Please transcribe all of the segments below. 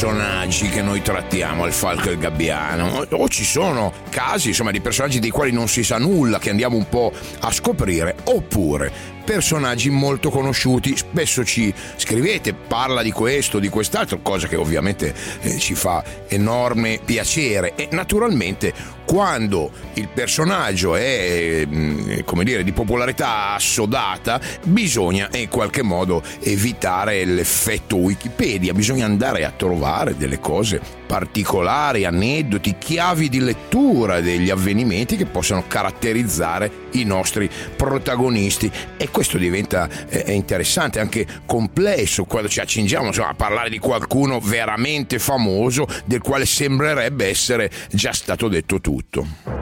personaggi che noi trattiamo al Falco e il Gabbiano o ci sono casi insomma di personaggi dei quali non si sa nulla che andiamo un po' a scoprire oppure personaggi molto conosciuti. Spesso ci scrivete, parla di questo, di quest'altro, cosa che ovviamente eh, ci fa enorme piacere. E naturalmente quando il personaggio è mm, come dire di popolarità assodata bisogna in qualche modo evitare l'effetto Wikipedia. Bisogna andare a trovare delle cose particolari aneddoti chiavi di lettura degli avvenimenti che possano caratterizzare i nostri protagonisti. E questo diventa eh, interessante anche complesso quando ci accingiamo insomma, a parlare di qualcuno veramente famoso del quale sembrerebbe essere già stato detto tutto tutto.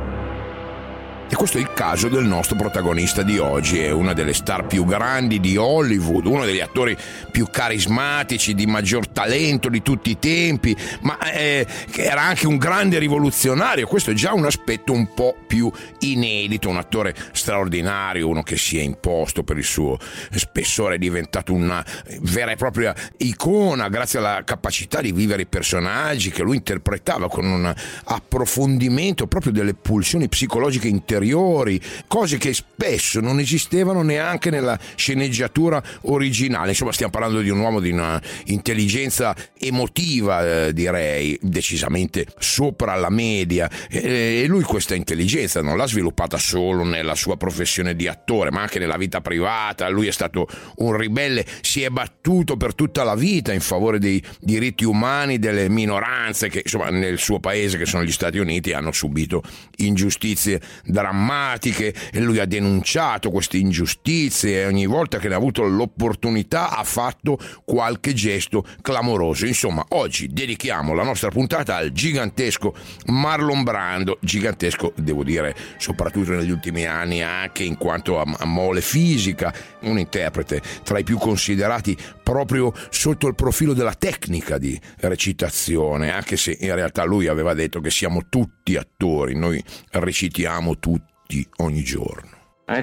E questo è il caso del nostro protagonista di oggi, è una delle star più grandi di Hollywood, uno degli attori più carismatici, di maggior talento di tutti i tempi, ma eh, era anche un grande rivoluzionario, questo è già un aspetto un po' più inedito, un attore straordinario, uno che si è imposto per il suo spessore, è diventato una vera e propria icona grazie alla capacità di vivere i personaggi che lui interpretava con un approfondimento proprio delle pulsioni psicologiche interiori interiori, cose che spesso non esistevano neanche nella sceneggiatura originale. Insomma, stiamo parlando di un uomo di una intelligenza emotiva, eh, direi, decisamente sopra la media. E, e lui questa intelligenza non l'ha sviluppata solo nella sua professione di attore, ma anche nella vita privata. Lui è stato un ribelle, si è battuto per tutta la vita in favore dei diritti umani delle minoranze che, insomma, nel suo paese, che sono gli Stati Uniti, hanno subito ingiustizie da drammatiche e lui ha denunciato queste ingiustizie e ogni volta che ne ha avuto l'opportunità ha fatto qualche gesto clamoroso. Insomma, oggi dedichiamo la nostra puntata al gigantesco Marlon Brando, gigantesco devo dire soprattutto negli ultimi anni anche in quanto a, a mole fisica, un interprete tra i più considerati proprio sotto il profilo della tecnica di recitazione, anche se in realtà lui aveva detto che siamo tutti attori, noi recitiamo tutti ogni giorno. Uh,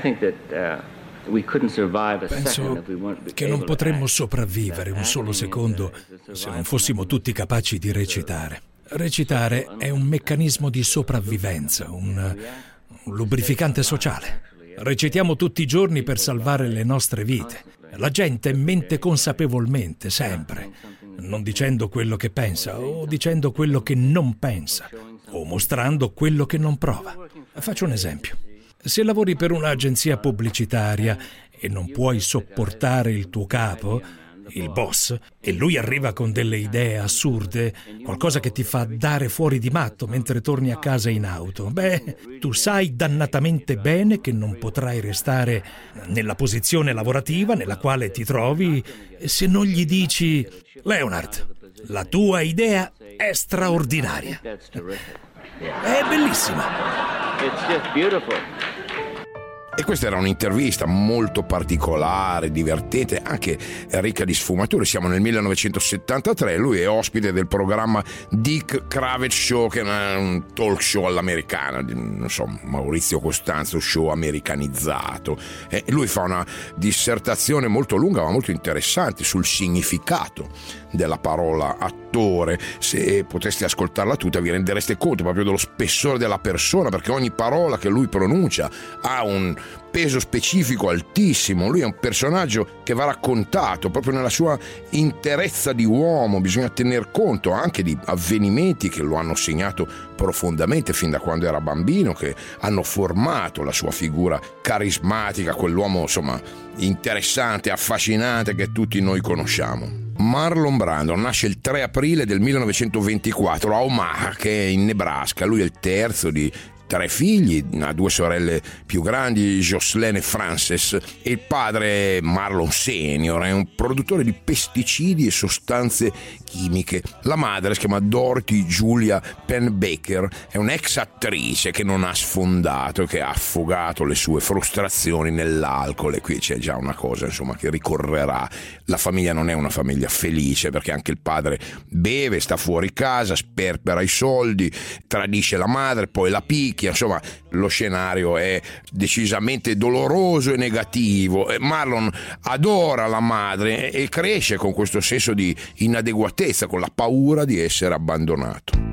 Penso che non potremmo sopravvivere un solo secondo se non fossimo tutti capaci di recitare. Recitare è un meccanismo di sopravvivenza, un, un lubrificante sociale. Recitiamo tutti i giorni per salvare le nostre vite. La gente mente consapevolmente, sempre, non dicendo quello che pensa o dicendo quello che non pensa o mostrando quello che non prova. Faccio un esempio. Se lavori per un'agenzia pubblicitaria e non puoi sopportare il tuo capo, il boss, e lui arriva con delle idee assurde, qualcosa che ti fa dare fuori di matto mentre torni a casa in auto, beh, tu sai dannatamente bene che non potrai restare nella posizione lavorativa nella quale ti trovi se non gli dici Leonard, la tua idea è straordinaria. È bellissima. E questa era un'intervista molto particolare, divertente, anche ricca di sfumature. Siamo nel 1973, lui è ospite del programma Dick Kravitz Show, che è un talk show all'americana, non so, Maurizio Costanzo, show americanizzato. E lui fa una dissertazione molto lunga ma molto interessante sul significato della parola attore. Se poteste ascoltarla tutta vi rendereste conto proprio dello spessore della persona, perché ogni parola che lui pronuncia ha un peso specifico altissimo, lui è un personaggio che va raccontato proprio nella sua interezza di uomo, bisogna tener conto anche di avvenimenti che lo hanno segnato profondamente fin da quando era bambino, che hanno formato la sua figura carismatica, quell'uomo insomma interessante, affascinante che tutti noi conosciamo. Marlon Brando nasce il 3 aprile del 1924 a Omaha, che è in Nebraska. Lui è il terzo di tre figli, ha due sorelle più grandi, Jocelyn e Frances, e il padre Marlon Senior è un produttore di pesticidi e sostanze chimiche. La madre si chiama Dorothy Julia Penn Baker, è un'ex attrice che non ha sfondato, che ha affogato le sue frustrazioni nell'alcol e qui c'è già una cosa insomma che ricorrerà. La famiglia non è una famiglia felice perché anche il padre beve, sta fuori casa, sperpera i soldi, tradisce la madre, poi la picchia macchia, insomma lo scenario è decisamente doloroso e negativo. Marlon adora la madre e cresce con questo senso di inadeguatezza, con la paura di essere abbandonato.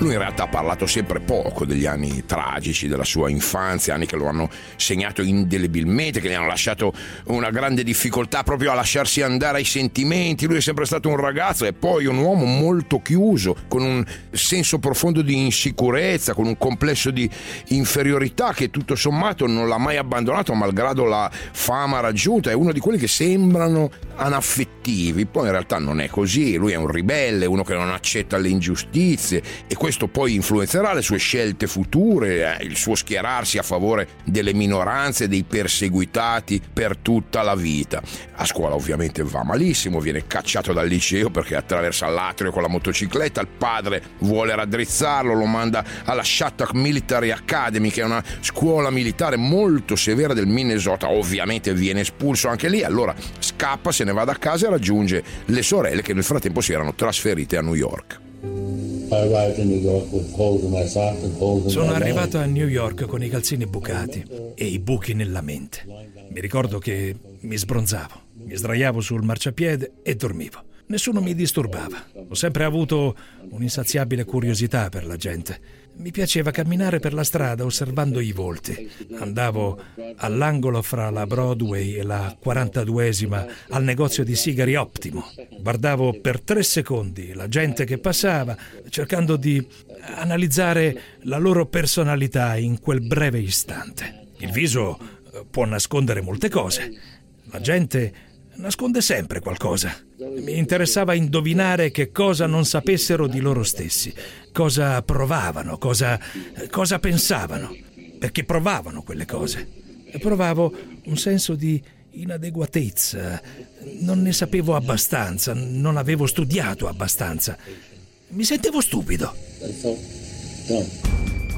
Lui in realtà ha parlato sempre poco degli anni tragici della sua infanzia, anni che lo hanno segnato indelebilmente, che gli hanno lasciato una grande difficoltà proprio a lasciarsi andare ai sentimenti. Lui è sempre stato un ragazzo e poi un uomo molto chiuso, con un senso profondo di insicurezza, con un complesso di inferiorità che tutto sommato non l'ha mai abbandonato malgrado la fama raggiunta. È uno di quelli che sembrano anaffettivi, poi in realtà non è così. Lui è un ribelle, uno che non accetta le ingiustizie e questo poi influenzerà le sue scelte future, eh, il suo schierarsi a favore delle minoranze, dei perseguitati per tutta la vita. A scuola ovviamente va malissimo, viene cacciato dal liceo perché attraversa l'atrio con la motocicletta, il padre vuole raddrizzarlo, lo manda alla Shattuck Military Academy che è una scuola militare molto severa del Minnesota, ovviamente viene espulso anche lì, allora scappa, se ne va da casa e raggiunge le sorelle che nel frattempo si erano trasferite a New York. Sono arrivato a New York con i calzini bucati e i buchi nella mente. Mi ricordo che mi sbronzavo, mi sdraiavo sul marciapiede e dormivo. Nessuno mi disturbava. Ho sempre avuto un'insaziabile curiosità per la gente. Mi piaceva camminare per la strada osservando i volti. Andavo all'angolo fra la Broadway e la 42esima al negozio di sigari Optimo. Guardavo per tre secondi la gente che passava, cercando di analizzare la loro personalità in quel breve istante. Il viso eh, può nascondere molte cose. La gente nasconde sempre qualcosa. Mi interessava indovinare che cosa non sapessero di loro stessi, cosa provavano, cosa, cosa pensavano, perché provavano quelle cose. Provavo un senso di inadeguatezza, non ne sapevo abbastanza, non avevo studiato abbastanza. Mi sentivo stupido.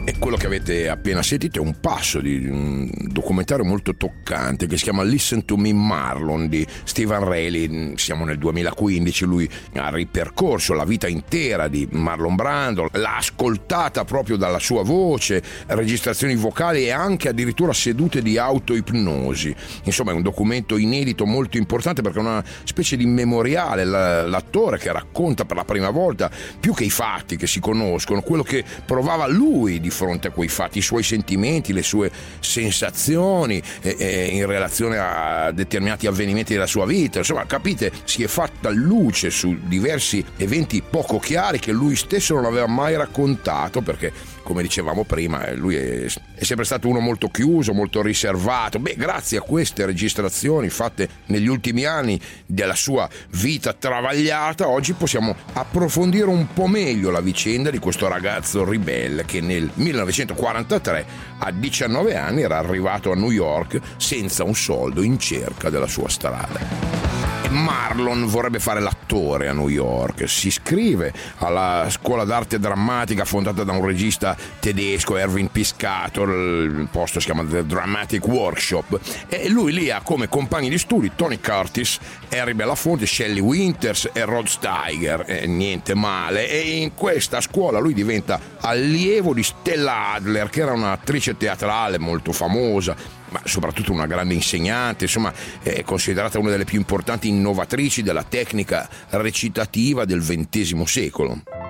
E quello che avete appena sentito è un passo di un documentario molto toccante che si chiama Listen to Me Marlon di Stephen Reilly. Siamo nel 2015, lui ha ripercorso la vita intera di Marlon Brando, l'ha ascoltata proprio dalla sua voce, registrazioni vocali e anche addirittura sedute di autoipnosi. Insomma, è un documento inedito molto importante perché è una specie di memoriale, l'attore che racconta per la prima volta, più che i fatti che si conoscono, quello che provava lui di fronte a quei fatti, i suoi sentimenti, le sue sensazioni eh, eh, in relazione a determinati avvenimenti della sua vita. Insomma, capite, si è fatta luce su diversi eventi poco chiari che lui stesso non aveva mai raccontato perché come dicevamo prima, eh, lui è, è, sempre stato uno molto chiuso, molto riservato. Beh, grazie a queste registrazioni fatte negli ultimi anni della sua vita travagliata, oggi possiamo approfondire un po' meglio la vicenda di questo ragazzo ribelle che nel 1943, a 19 anni, era arrivato a New York senza un soldo in cerca della sua strada. Marlon vorrebbe fare l'attore a New York. Si iscrive alla scuola d'arte drammatica fondata da un regista tedesco, Erwin Piscator. Il posto si chiama The Dramatic Workshop. E lui lì ha come compagni di studi Tony Curtis, Harry Belafonte, Shelley Winters e Rod Steiger. E niente male. E in questa scuola lui diventa allievo di Stella Adler, che era un'attrice teatrale molto famosa ma soprattutto una grande insegnante, insomma è considerata una delle più importanti innovatrici della tecnica recitativa del XX secolo.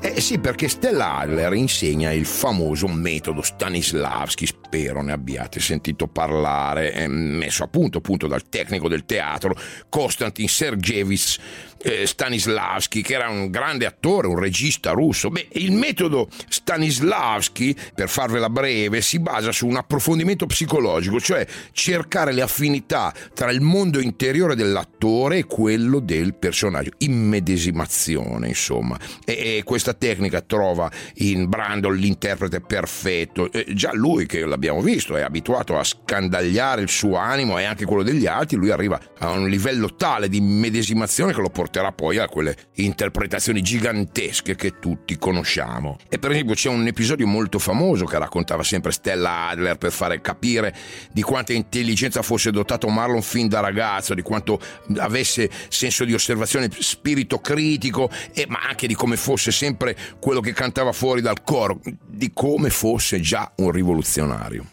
Eh sì, perché Stella Adler insegna il famoso metodo Stanislavski, spero ne abbiate sentito parlare, eh, messo a punto appunto dal tecnico del teatro Konstantin Sergevich eh, Stanislavski, che era un grande attore, un regista russo. Beh, il metodo Stanislavski, per farvela breve, si basa su un approfondimento psicologico, cioè cercare le affinità tra il mondo interiore dell'attore e quello del personaggio, immedesimazione, insomma. E, e questa tecnica trova in Brandon l'interprete perfetto, eh, già lui che l'abbiamo visto, è abituato a scandagliare il suo animo e anche quello degli altri, lui arriva a un livello tale di medesimazione che lo porterà poi a quelle interpretazioni gigantesche che tutti conosciamo. E per esempio c'è un episodio molto famoso che raccontava sempre Stella Adler per fare capire di quanta intelligenza fosse dotato Marlon fin da ragazzo, di quanto avesse senso di osservazione, spirito critico, e, ma anche di come fosse sempre quello che cantava fuori dal coro, di come fosse già un rivoluzionario.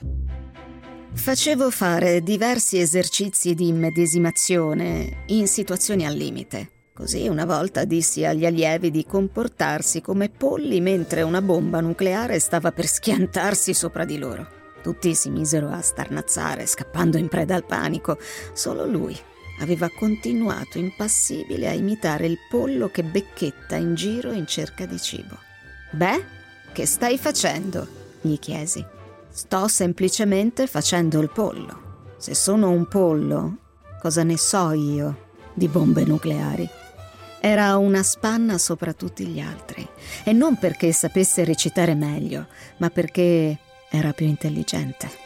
Facevo fare diversi esercizi di immedesimazione in situazioni al limite. Così una volta dissi agli allievi di comportarsi come polli mentre una bomba nucleare stava per schiantarsi sopra di loro. Tutti si misero a starnazzare, scappando in preda al panico. Solo lui aveva continuato impassibile a imitare il pollo che becchetta in giro in cerca di cibo. Beh, che stai facendo? gli chiesi. Sto semplicemente facendo il pollo. Se sono un pollo, cosa ne so io di bombe nucleari? Era una spanna sopra tutti gli altri, e non perché sapesse recitare meglio, ma perché era più intelligente.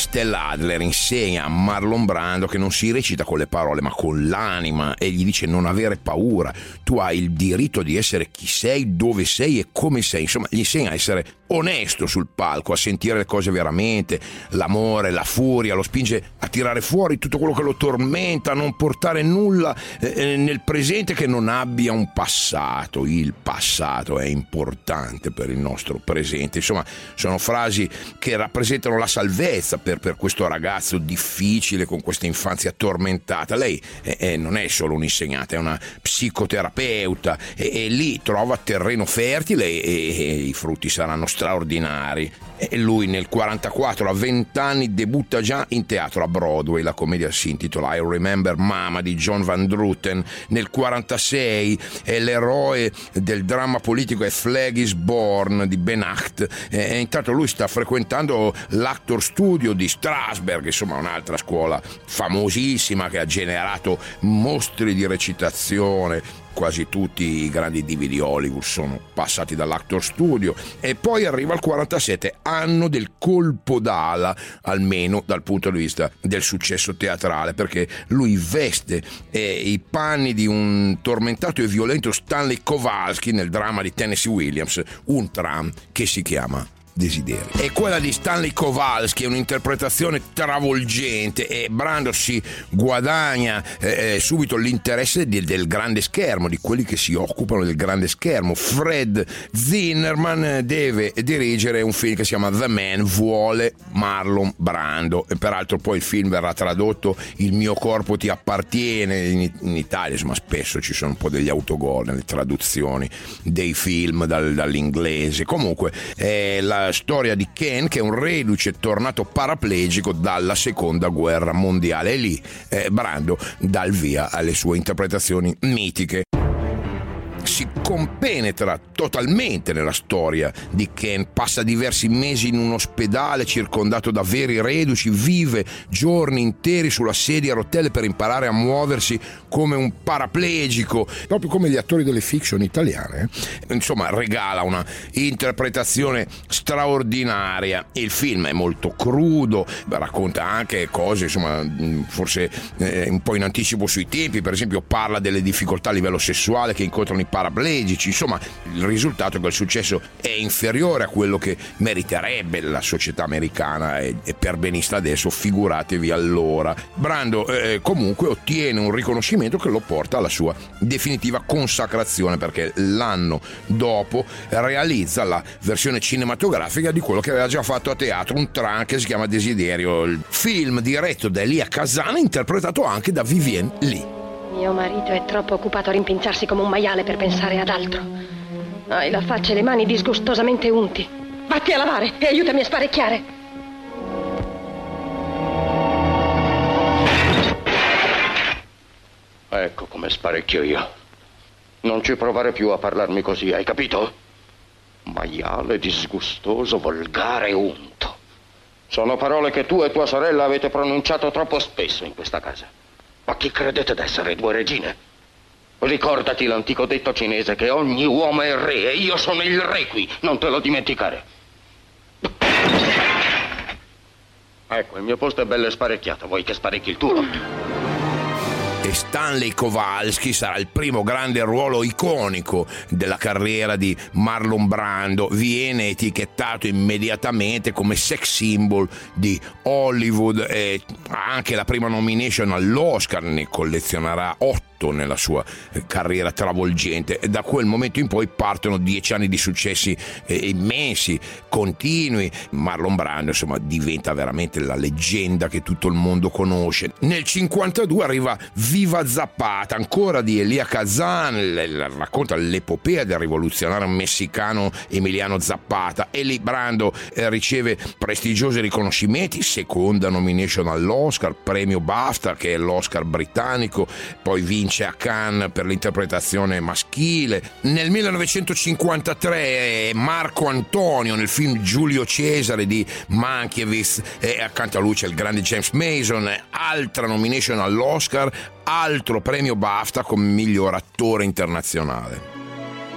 Stella Adler insegna a Marlon Brando che non si recita con le parole ma con l'anima e gli dice non avere paura, tu hai il diritto di essere chi sei, dove sei e come sei, insomma gli insegna a essere onesto sul palco, a sentire le cose veramente, l'amore, la furia, lo spinge a tirare fuori tutto quello che lo tormenta, a non portare nulla eh, eh, nel presente che non abbia un passato. Il passato è importante per il nostro presente. Insomma, sono frasi che rappresentano la salvezza per, per questo ragazzo difficile, con questa infanzia tormentata. Lei eh, eh, non è solo un'insegnante, è una psicoterapeuta e, e lì trova terreno fertile e, e i frutti saranno straordinari. E lui nel 1944, a 20 anni, debutta già in teatro a Broadway. La commedia si intitola I Remember Mama di John Van Druten. Nel 1946 è l'eroe del dramma politico A Flag is Born di Ben Acht. E intanto lui sta frequentando l'Actor Studio di Strasberg, insomma un'altra scuola famosissima che ha generato mostri di recitazione quasi tutti i grandi divi di Hollywood sono passati dall'Actor Studio e poi arriva il 47, anno del colpo d'ala, almeno dal punto di vista del successo teatrale, perché lui veste eh, i panni di un tormentato e violento Stanley Kowalski nel dramma di Tennessee Williams, un tram che si chiama desideri. E quella di Stanley Kowalski è un'interpretazione travolgente e Brando si guadagna eh, eh, subito l'interesse del, del, grande schermo, di quelli che si occupano del grande schermo. Fred Zinnerman deve dirigere un film che si chiama The Man vuole Marlon Brando e peraltro poi il film verrà tradotto Il mio corpo ti appartiene in, in Italia, insomma spesso ci sono un po' degli autogol nelle traduzioni dei film dal, dall'inglese. Comunque eh, la storia di Ken che è un reduce tornato paraplegico dalla seconda guerra mondiale. E lì eh, Brando dà il via alle sue interpretazioni mitiche si compenetra totalmente nella storia di Ken, passa diversi mesi in un ospedale circondato da veri reduci, vive giorni interi sulla sedia a rotelle per imparare a muoversi come un paraplegico, proprio come gli attori delle fiction italiane. Insomma, regala una interpretazione straordinaria. Il film è molto crudo, racconta anche cose, insomma, forse eh, un po' in anticipo sui tempi, per esempio parla delle difficoltà a livello sessuale che incontrano i paraplegici, insomma il risultato è che il successo è inferiore a quello che meriterebbe la società americana e, e per benista adesso figuratevi allora. Brando eh, comunque ottiene un riconoscimento che lo porta alla sua definitiva consacrazione perché l'anno dopo realizza la versione cinematografica di quello che aveva già fatto a teatro, un tran che si chiama Desiderio, il film diretto da Elia Kazan interpretato anche da Vivien Lee. Mio marito è troppo occupato a rimpinzarsi come un maiale per pensare ad altro. Hai la faccia e le mani disgustosamente unti. Vatti a lavare e aiutami a sparecchiare. Ecco come sparecchio io. Non ci provare più a parlarmi così, hai capito? Maiale, disgustoso, volgare, unto. Sono parole che tu e tua sorella avete pronunciato troppo spesso in questa casa. Ma chi credete d'essere due regine? Ricordati l'antico detto cinese che ogni uomo è re e io sono il re qui, non te lo dimenticare. Ecco, il mio posto è bello e sparecchiato, vuoi che sparecchi il tuo? E Stanley Kowalski sarà il primo grande ruolo iconico della carriera di Marlon Brando. Viene etichettato immediatamente come sex symbol di Hollywood e anche la prima nomination all'Oscar ne collezionerà otto nella sua eh, carriera travolgente e da quel momento in poi partono dieci anni di successi eh, immensi, continui. Marlon Brando insomma diventa veramente la leggenda che tutto il mondo conosce. Nel 52 arriva Viva Zapata, ancora di Elia Kazan, racconta l'epopea del rivoluzionario messicano Emiliano Zapata e lì Brando eh, riceve prestigiosi riconoscimenti, seconda nomination all'Oscar, premio BAFTA che è l'Oscar britannico, poi vince a Cannes per l'interpretazione maschile. Nel 1953 Marco Antonio nel film Giulio Cesare di Mankiewicz e accanto a lui c'è il grande James Mason, altra nomination all'Oscar, altro premio BAFTA come miglior attore internazionale.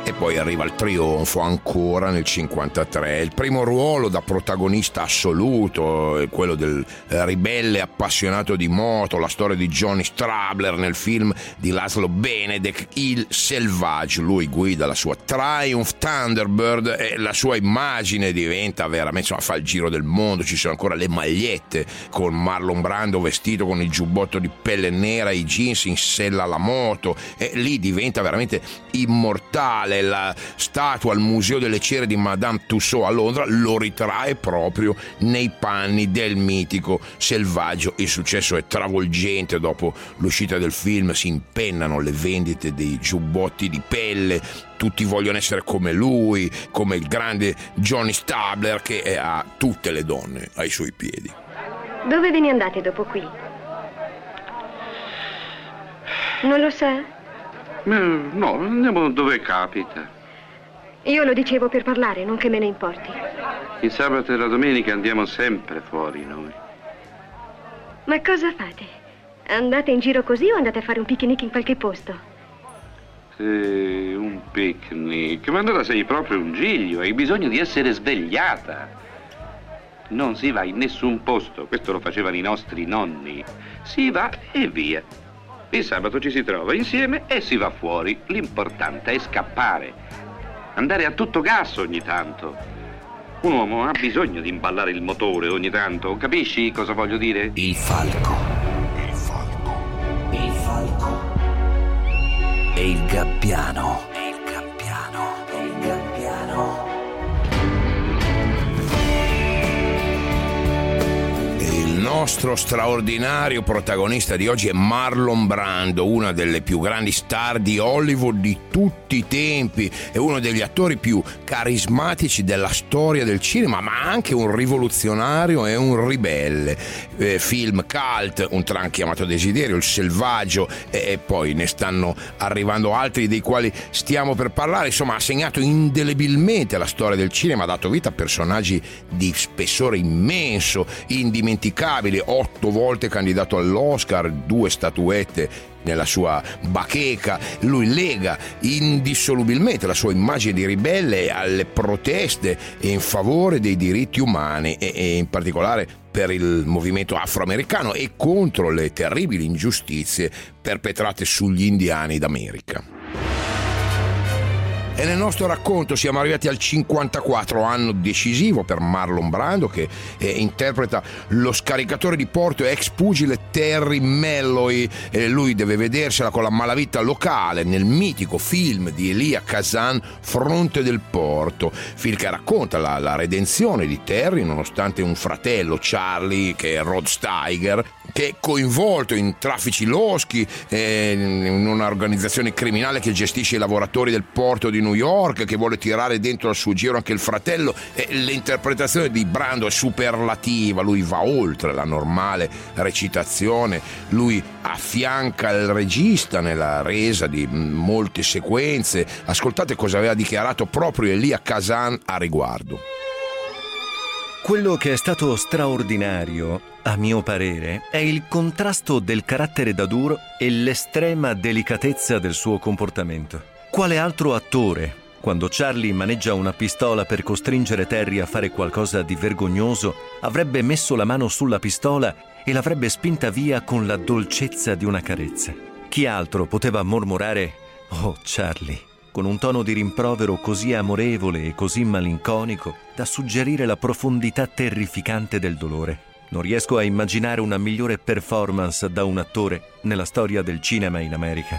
E poi arriva il trionfo ancora nel 1953. Il primo ruolo da protagonista assoluto, quello del ribelle appassionato di moto, la storia di Johnny Strabler nel film di Laszlo Benedek, Il Selvaggio. Lui guida la sua Triumph Thunderbird e la sua immagine diventa veramente, insomma, fa il giro del mondo. Ci sono ancora le magliette con Marlon Brando vestito con il giubbotto di pelle nera, i jeans in sella alla moto e lì diventa veramente immortale originale, la statua al Museo delle Cere di Madame Tussauds a Londra, lo ritrae proprio nei panni del mitico selvaggio. Il successo è travolgente dopo l'uscita del film, si impennano le vendite dei giubbotti di pelle, tutti vogliono essere come lui, come il grande Johnny Stabler che ha tutte le donne ai suoi piedi. Dove ve ne andate dopo qui? Non lo sa? No, andiamo dove capita. Io lo dicevo per parlare, non che me ne importi. Il sabato e la domenica andiamo sempre fuori noi. Ma cosa fate? Andate in giro così o andate a fare un picnic in qualche posto? Sì, un picnic. Ma allora sei proprio un giglio, hai bisogno di essere svegliata. Non si va in nessun posto, questo lo facevano i nostri nonni. Si va e via. Il sabato ci si trova insieme e si va fuori. L'importante è scappare. Andare a tutto gas ogni tanto. Un uomo ha bisogno di imballare il motore ogni tanto, capisci cosa voglio dire? Il falco. Il falco. Il falco. E il gabbiano. Nostro straordinario protagonista di oggi è Marlon Brando, una delle più grandi star di Hollywood di tutti i tempi, è uno degli attori più carismatici della storia del cinema, ma anche un rivoluzionario e un ribelle. Eh, film cult, un tran chiamato Desiderio, Il selvaggio e, e poi ne stanno arrivando altri dei quali stiamo per parlare, insomma ha segnato indelebilmente la storia del cinema, ha dato vita a personaggi di spessore immenso, indimenticabili Nobili, otto volte candidato all'Oscar, due statuette nella sua bacheca, lui lega indissolubilmente la sua immagine di ribelle alle proteste in favore dei diritti umani e, e in particolare per il movimento afroamericano e contro le terribili ingiustizie perpetrate sugli indiani d'America. E nel nostro racconto siamo arrivati al 54 anno decisivo per Marlon Brando che eh, interpreta lo scaricatore di porto ex pugile Terry Melloy e lui deve vedersela con la malavita locale nel mitico film di Elia Kazan Fronte del Porto, film che racconta la, la redenzione di Terry nonostante un fratello Charlie che è Rod Steiger che è coinvolto in traffici loschi, eh, in un'organizzazione criminale che gestisce i lavoratori del porto di New York, che vuole tirare dentro al suo giro anche il fratello. E l'interpretazione di Brando è superlativa, lui va oltre la normale recitazione, lui affianca il regista nella resa di molte sequenze. Ascoltate cosa aveva dichiarato proprio Elia Kazan a riguardo. Quello che è stato straordinario, a mio parere, è il contrasto del carattere da duro e l'estrema delicatezza del suo comportamento. Quale altro attore Quando Charlie maneggia una pistola per costringere Terry a fare qualcosa di vergognoso, avrebbe messo la mano sulla pistola e l'avrebbe spinta via con la dolcezza di una carezza. Chi altro poteva mormorare Oh Charlie, con un tono di rimprovero così amorevole e così malinconico da suggerire la profondità terrificante del dolore. Non riesco a immaginare una migliore performance da un attore nella storia del cinema in America.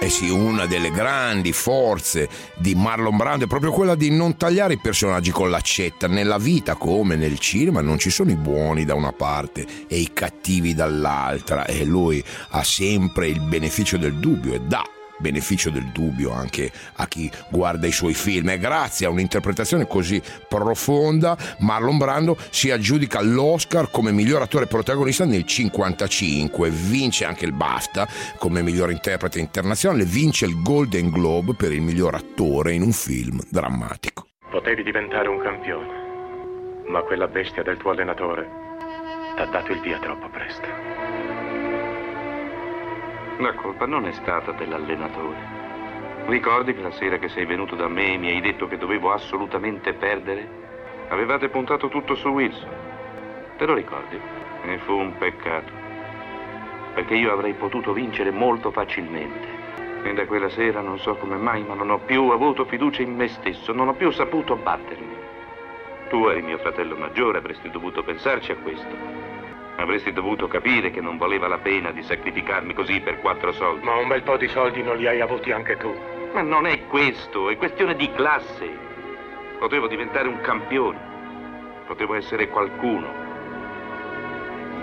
Eh sì, una delle grandi forze di Marlon Brando è proprio quella di non tagliare i personaggi con l'accetta. Nella vita come nel cinema non ci sono i buoni da una parte e i cattivi dall'altra e lui ha sempre il beneficio del dubbio e dà beneficio del dubbio anche a chi guarda i suoi film e grazie a un'interpretazione così profonda Marlon Brando si aggiudica l'Oscar come miglior attore protagonista nel 1955, vince anche il BAFTA come miglior interprete internazionale, vince il Golden Globe per il miglior attore in un film drammatico. Potevi diventare un campione, ma quella bestia del tuo allenatore ti ha dato il via troppo presto. La colpa non è stata dell'allenatore. Ricordi che la sera che sei venuto da me e mi hai detto che dovevo assolutamente perdere? Avevate puntato tutto su Wilson. Te lo ricordi? E fu un peccato. Perché io avrei potuto vincere molto facilmente. E da quella sera non so come mai, ma non ho più avuto fiducia in me stesso, non ho più saputo battermi. Tu eri mio fratello maggiore, avresti dovuto pensarci a questo. Avresti dovuto capire che non valeva la pena di sacrificarmi così per quattro soldi. Ma un bel po' di soldi non li hai avuti anche tu. Ma non è questo, è questione di classe. Potevo diventare un campione. Potevo essere qualcuno.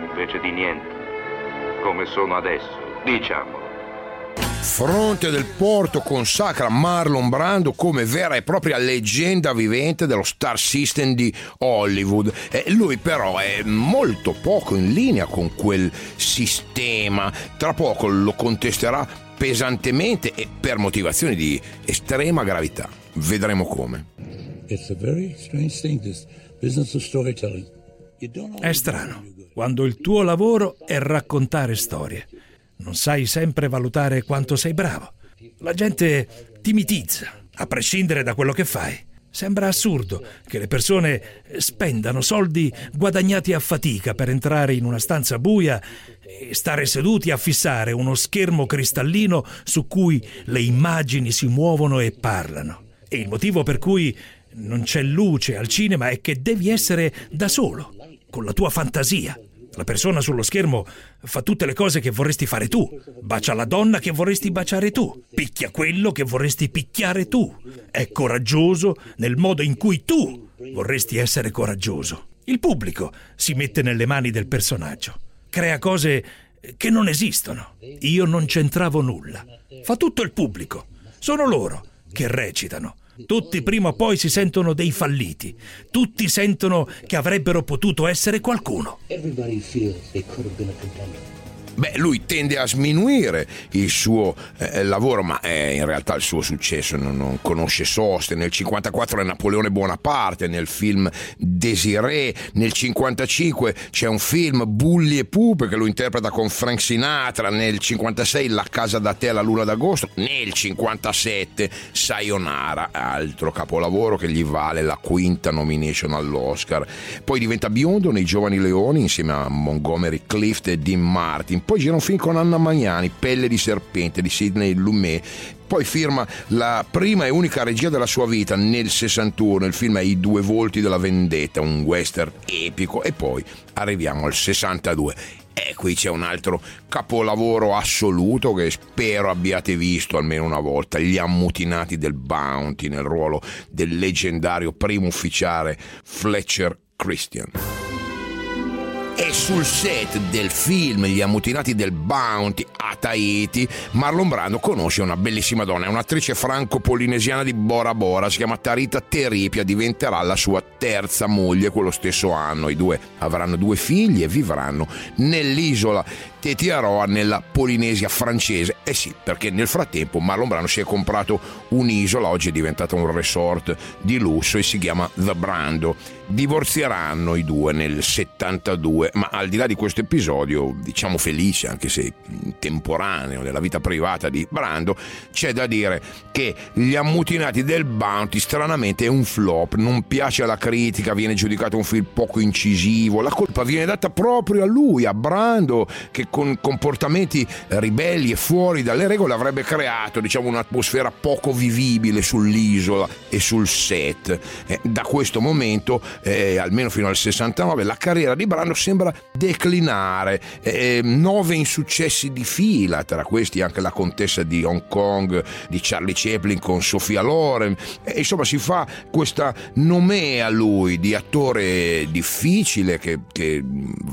Invece di niente. Come sono adesso, diciamo. Fronte del Porto consacra Marlon Brando come vera e propria leggenda vivente dello star system di Hollywood. Eh, lui però è molto poco in linea con quel sistema. Tra poco lo contesterà pesantemente e per motivazioni di estrema gravità. Vedremo come. È strano quando il tuo lavoro è raccontare storie non sai sempre valutare quanto sei bravo. La gente ti mitizza, a prescindere da quello che fai. Sembra assurdo che le persone spendano soldi guadagnati a fatica per entrare in una stanza buia e stare seduti a fissare uno schermo cristallino su cui le immagini si muovono e parlano. E il motivo per cui non c'è luce al cinema è che devi essere da solo, con la tua fantasia. La persona sullo schermo fa tutte le cose che vorresti fare tu, bacia la donna che vorresti baciare tu, picchia quello che vorresti picchiare tu, è coraggioso nel modo in cui tu vorresti essere coraggioso. Il pubblico si mette nelle mani del personaggio, crea cose che non esistono. Io non c'entravo nulla. Fa tutto il pubblico. Sono loro che recitano. Tutti prima o poi si sentono dei falliti. Tutti sentono che avrebbero potuto essere qualcuno. Everybody feels they could have been a contender. Beh, lui tende a sminuire il suo eh, lavoro, ma eh, in realtà il suo successo non, non, conosce soste. Nel 54 è Napoleone Bonaparte, nel film Desiree, nel 55 c'è un film Bulli e Pupe che lo interpreta con Frank Sinatra, nel 56 La casa da te alla luna d'agosto, nel 57 Sayonara, altro capolavoro che gli vale la quinta nomination all'Oscar. Poi diventa biondo nei Giovani Leoni insieme a Montgomery Clift e Dean Martin poi gira un film con Anna Magnani, Pelle di serpente di Sidney Lumet. Poi firma la prima e unica regia della sua vita nel 61, il film è I due volti della vendetta, un western epico. E poi arriviamo al 62 e qui c'è un altro capolavoro assoluto che spero abbiate visto almeno una volta, Gli ammutinati del Bounty nel ruolo del leggendario primo ufficiale Fletcher Christian. E sul set del film Gli ammutinati del Bounty a Tahiti, Marlon Brando conosce una bellissima donna, è un'attrice franco-polinesiana di Bora Bora, si chiama Tarita Teripia, diventerà la sua terza moglie quello stesso anno. I due avranno due figli e vivranno nell'isola Tetiaroa nella Polinesia francese. Eh sì, perché nel frattempo Marlon Brando si è comprato un'isola, oggi è diventata un resort di lusso e si chiama The Brando. Divorzieranno i due nel 72, ma al di là di questo episodio, diciamo felice, anche se temporaneo, della vita privata di Brando, c'è da dire che Gli ammutinati del Bounty stranamente è un flop, non piace alla critica, viene giudicato un film poco incisivo, la colpa viene data proprio a lui, a Brando, che con comportamenti ribelli e fuori dalle regole avrebbe creato, diciamo, un'atmosfera poco vivibile sull'isola e sul set. Eh, da questo momento eh, almeno fino al 69, la carriera di Brando sembra declinare. Eh, nove insuccessi di fila, tra questi anche la contessa di Hong Kong di Charlie Chaplin con Sofia Loren. Eh, insomma, si fa questa nomea lui di attore difficile che, che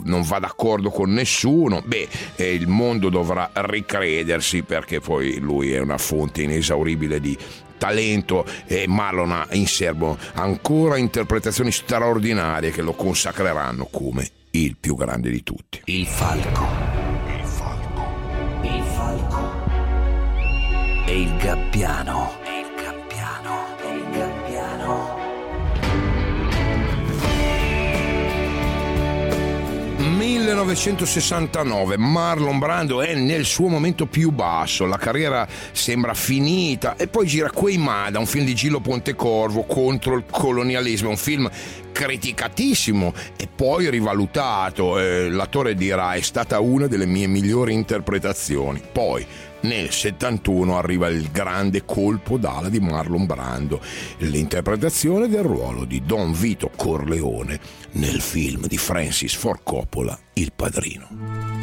non va d'accordo con nessuno. Beh, eh, il mondo dovrà ricredersi perché poi lui è una fonte inesauribile di talento e Marlon ha in serbo ancora interpretazioni straordinarie che lo consacreranno come il più grande di tutti. Il falco. Il falco. Il falco. E il gabbiano. 1969 Marlon Brando è nel suo momento più basso, la carriera sembra finita e poi gira Queimada, un film di Gillo Pontecorvo contro il colonialismo, un film criticatissimo e poi rivalutato. Eh, l'attore dirà è stata una delle mie migliori interpretazioni. Poi nel 71 arriva il grande colpo d'ala di Marlon Brando, l'interpretazione del ruolo di Don Vito Corleone nel film di Francis Ford Coppola, Il Padrino.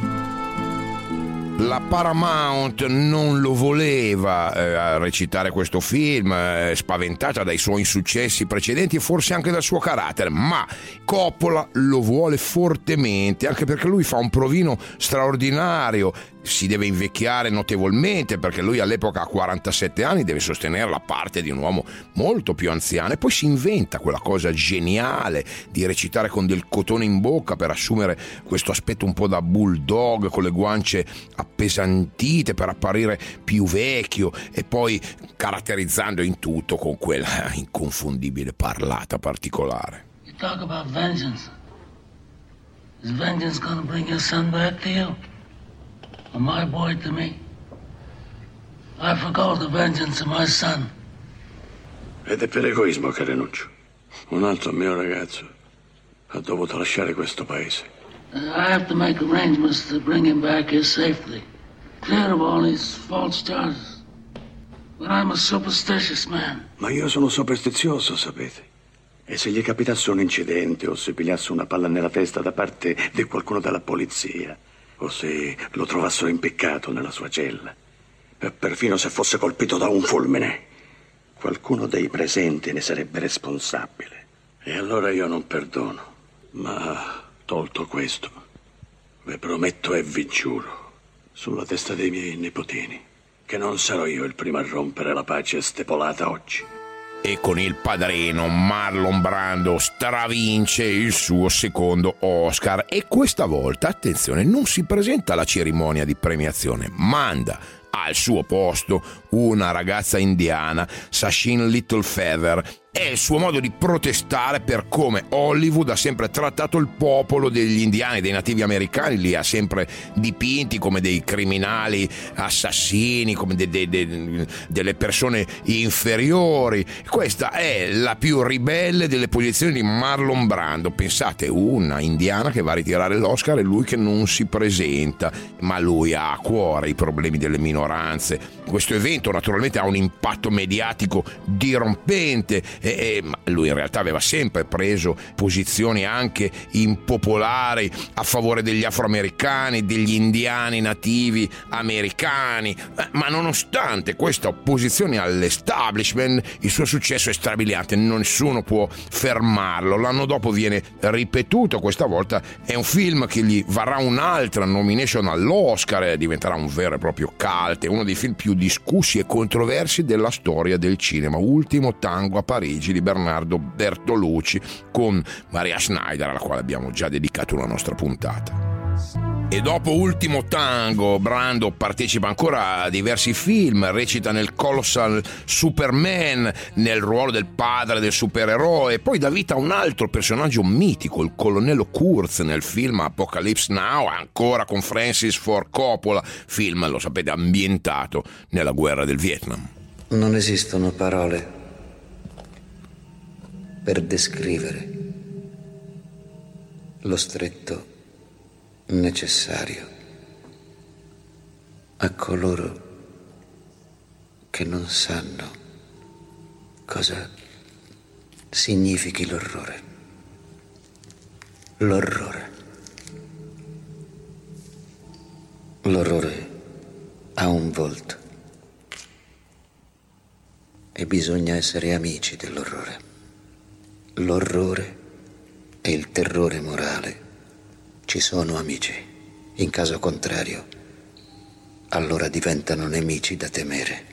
La Paramount non lo voleva eh, recitare questo film, eh, spaventata dai suoi insuccessi precedenti e forse anche dal suo carattere, ma Coppola lo vuole fortemente, anche perché lui fa un provino straordinario si deve invecchiare notevolmente perché lui all'epoca ha 47 anni, deve sostenere la parte di un uomo molto più anziano e poi si inventa quella cosa geniale di recitare con del cotone in bocca per assumere questo aspetto un po' da bulldog con le guance appesantite per apparire più vecchio e poi caratterizzando in tutto con quella inconfondibile parlata particolare. You talk about vengeance. Is vengeance gonna bring your son back to you? Or my boy to me? I forgot the vengeance of my son. Ed è per egoismo che rinuncio. Un altro mio ragazzo ha dovuto lasciare questo paese. I have to make arrangements to bring him back here safely. Clear of all these false charges. But I'm a superstitious man. Ma io sono superstizioso, sapete. E se gli capitasse un incidente o se pigliasse una palla nella testa da parte di qualcuno della polizia, o se lo trovassero impiccato nella sua cella, e perfino se fosse colpito da un fulmine, qualcuno dei presenti ne sarebbe responsabile. E allora io non perdono. Ma tolto questo, vi prometto e vi giuro, sulla testa dei miei nipotini, che non sarò io il primo a rompere la pace stepolata oggi e con il padrino Marlon Brando stravince il suo secondo Oscar. E questa volta, attenzione, non si presenta alla cerimonia di premiazione, manda al suo posto una ragazza indiana, Sashin Little Feather, è il suo modo di protestare per come Hollywood ha sempre trattato il popolo degli indiani, dei nativi americani, li ha sempre dipinti come dei criminali assassini, come de, de, de, delle persone inferiori. Questa è la più ribelle delle posizioni di Marlon Brando. Pensate, una indiana che va a ritirare l'Oscar e lui che non si presenta, ma lui ha a cuore i problemi delle minoranze. Questo evento naturalmente ha un impatto mediatico dirompente e, e lui in realtà aveva sempre preso posizioni anche impopolari a favore degli afroamericani, degli indiani nativi americani, eh, ma nonostante questa opposizione all'establishment il suo successo è strabiliante, nessuno può fermarlo. L'anno dopo viene ripetuto, questa volta è un film che gli varrà un'altra nomination all'Oscar e diventerà un vero e proprio cult, uno dei film più discussi e controversi della storia del cinema, Ultimo tango a Parigi di Bernardo Bertolucci con Maria Schneider alla quale abbiamo già dedicato una nostra puntata. E dopo Ultimo Tango, Brando partecipa ancora a diversi film, recita nel Colossal Superman, nel ruolo del padre del supereroe, poi dà vita a un altro personaggio mitico, il colonnello Kurz, nel film Apocalypse Now, ancora con Francis Ford Coppola, film, lo sapete, ambientato nella guerra del Vietnam. Non esistono parole per descrivere lo stretto necessario a coloro che non sanno cosa significhi l'orrore. L'orrore. L'orrore ha un volto e bisogna essere amici dell'orrore. L'orrore e il terrore morale ci sono amici. In caso contrario, allora diventano nemici da temere.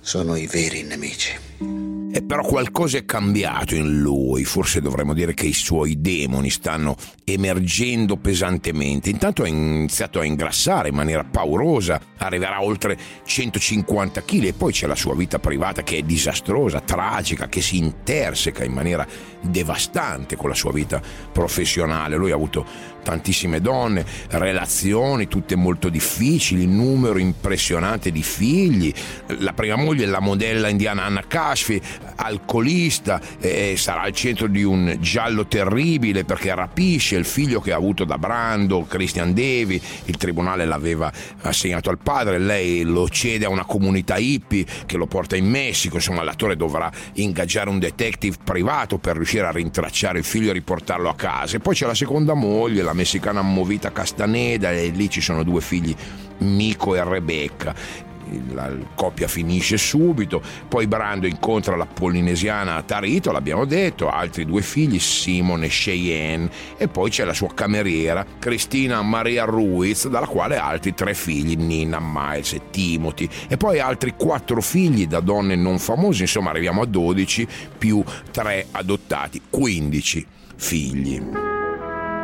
Sono i veri nemici. E però qualcosa è cambiato in lui, forse dovremmo dire che i suoi demoni stanno emergendo pesantemente. Intanto ha iniziato a ingrassare in maniera paurosa, arriverà a oltre 150 kg e poi c'è la sua vita privata che è disastrosa, tragica, che si interseca in maniera devastante con la sua vita professionale. Lui ha avuto tantissime donne, relazioni tutte molto difficili, numero impressionante di figli. La prima moglie è la modella indiana Anna Kashfi, alcolista, eh, sarà al centro di un giallo terribile perché rapisce il figlio che ha avuto da Brando, Christian Devi, il tribunale l'aveva assegnato al padre, lei lo cede a una comunità hippie che lo porta in Messico, insomma l'attore dovrà ingaggiare un detective privato per riuscire a rintracciare il figlio e riportarlo a casa. E poi c'è la seconda moglie, la messicana Movita Castaneda e lì ci sono due figli Mico e Rebecca la coppia finisce subito, poi Brando incontra la polinesiana Tarito, l'abbiamo detto, altri due figli, Simon e Cheyenne, e poi c'è la sua cameriera, Cristina Maria Ruiz, dalla quale altri tre figli, Nina, Miles e Timothy, e poi altri quattro figli da donne non famose, insomma arriviamo a 12 più tre adottati, 15 figli.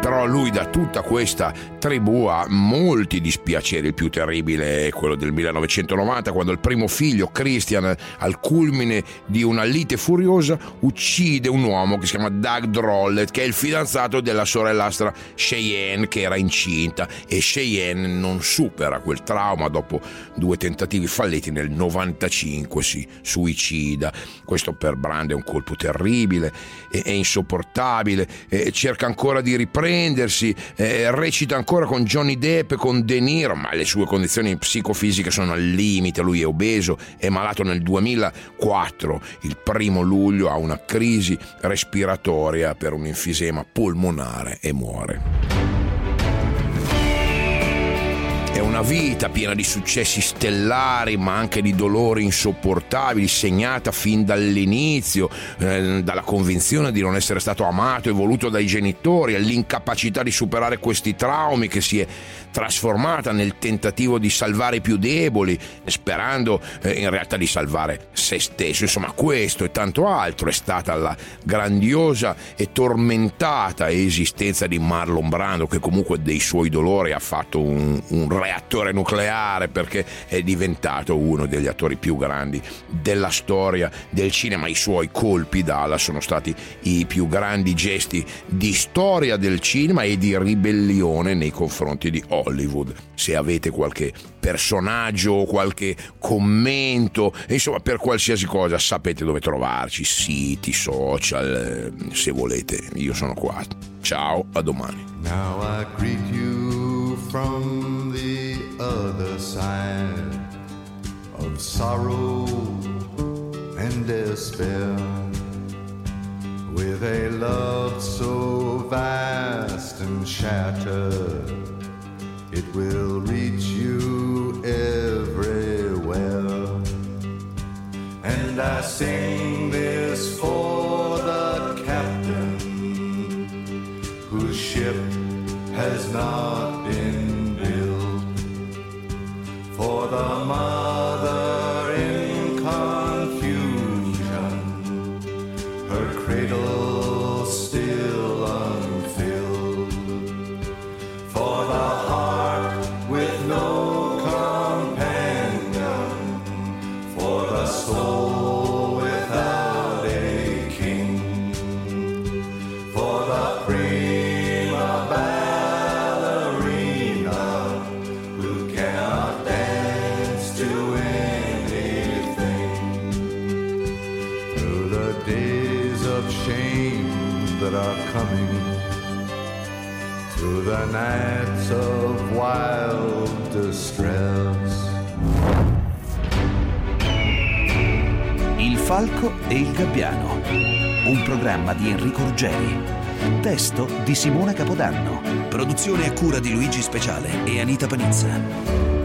Però lui da tutta questa tribù ha molti dispiaceri, il più terribile è quello del 1990 quando il primo figlio, Christian, al culmine di una lite furiosa, uccide un uomo che si chiama Doug Drollett, che è il fidanzato della sorellastra Cheyenne che era incinta. E Cheyenne non supera quel trauma dopo due tentativi falliti nel 95 si suicida. Questo per Brand è un colpo terribile, è insopportabile, è, cerca ancora di riprendere riprendersi, eh, recita ancora con Johnny Depp con De Niro, ma le sue condizioni psicofisiche sono al limite, lui è obeso, è malato nel 2004, il primo luglio ha una crisi respiratoria per un enfisema polmonare e muore. Una vita piena di successi stellari, ma anche di dolori insopportabili, segnata fin dall'inizio eh, dalla convinzione di non essere stato amato e voluto dai genitori, all'incapacità di superare questi traumi che si è trasformata nel tentativo di salvare i più deboli, sperando eh, in realtà di salvare se stesso. Insomma, questo e tanto altro è stata la grandiosa e tormentata esistenza di Marlon Brando, che comunque dei suoi dolori ha fatto un, un reattore nucleare perché è diventato uno degli attori più grandi della storia del cinema. I suoi colpi d'ala sono stati i più grandi gesti di storia del cinema e di ribellione nei confronti di Hollywood. Se avete qualche personaggio o qualche commento, insomma per qualsiasi cosa sapete dove trovarci, siti, social, eh, se volete, io sono qua. Ciao, a domani. Other side of sorrow and despair. With a love so vast and shattered, it will reach you everywhere. And I sing this for the captain whose ship has not been for the mother falco e il gabbiano, un programma di Enrico Ruggeri. Testo di Simona Capodanno. Produzione a cura di Luigi Speciale e Anita Panizza.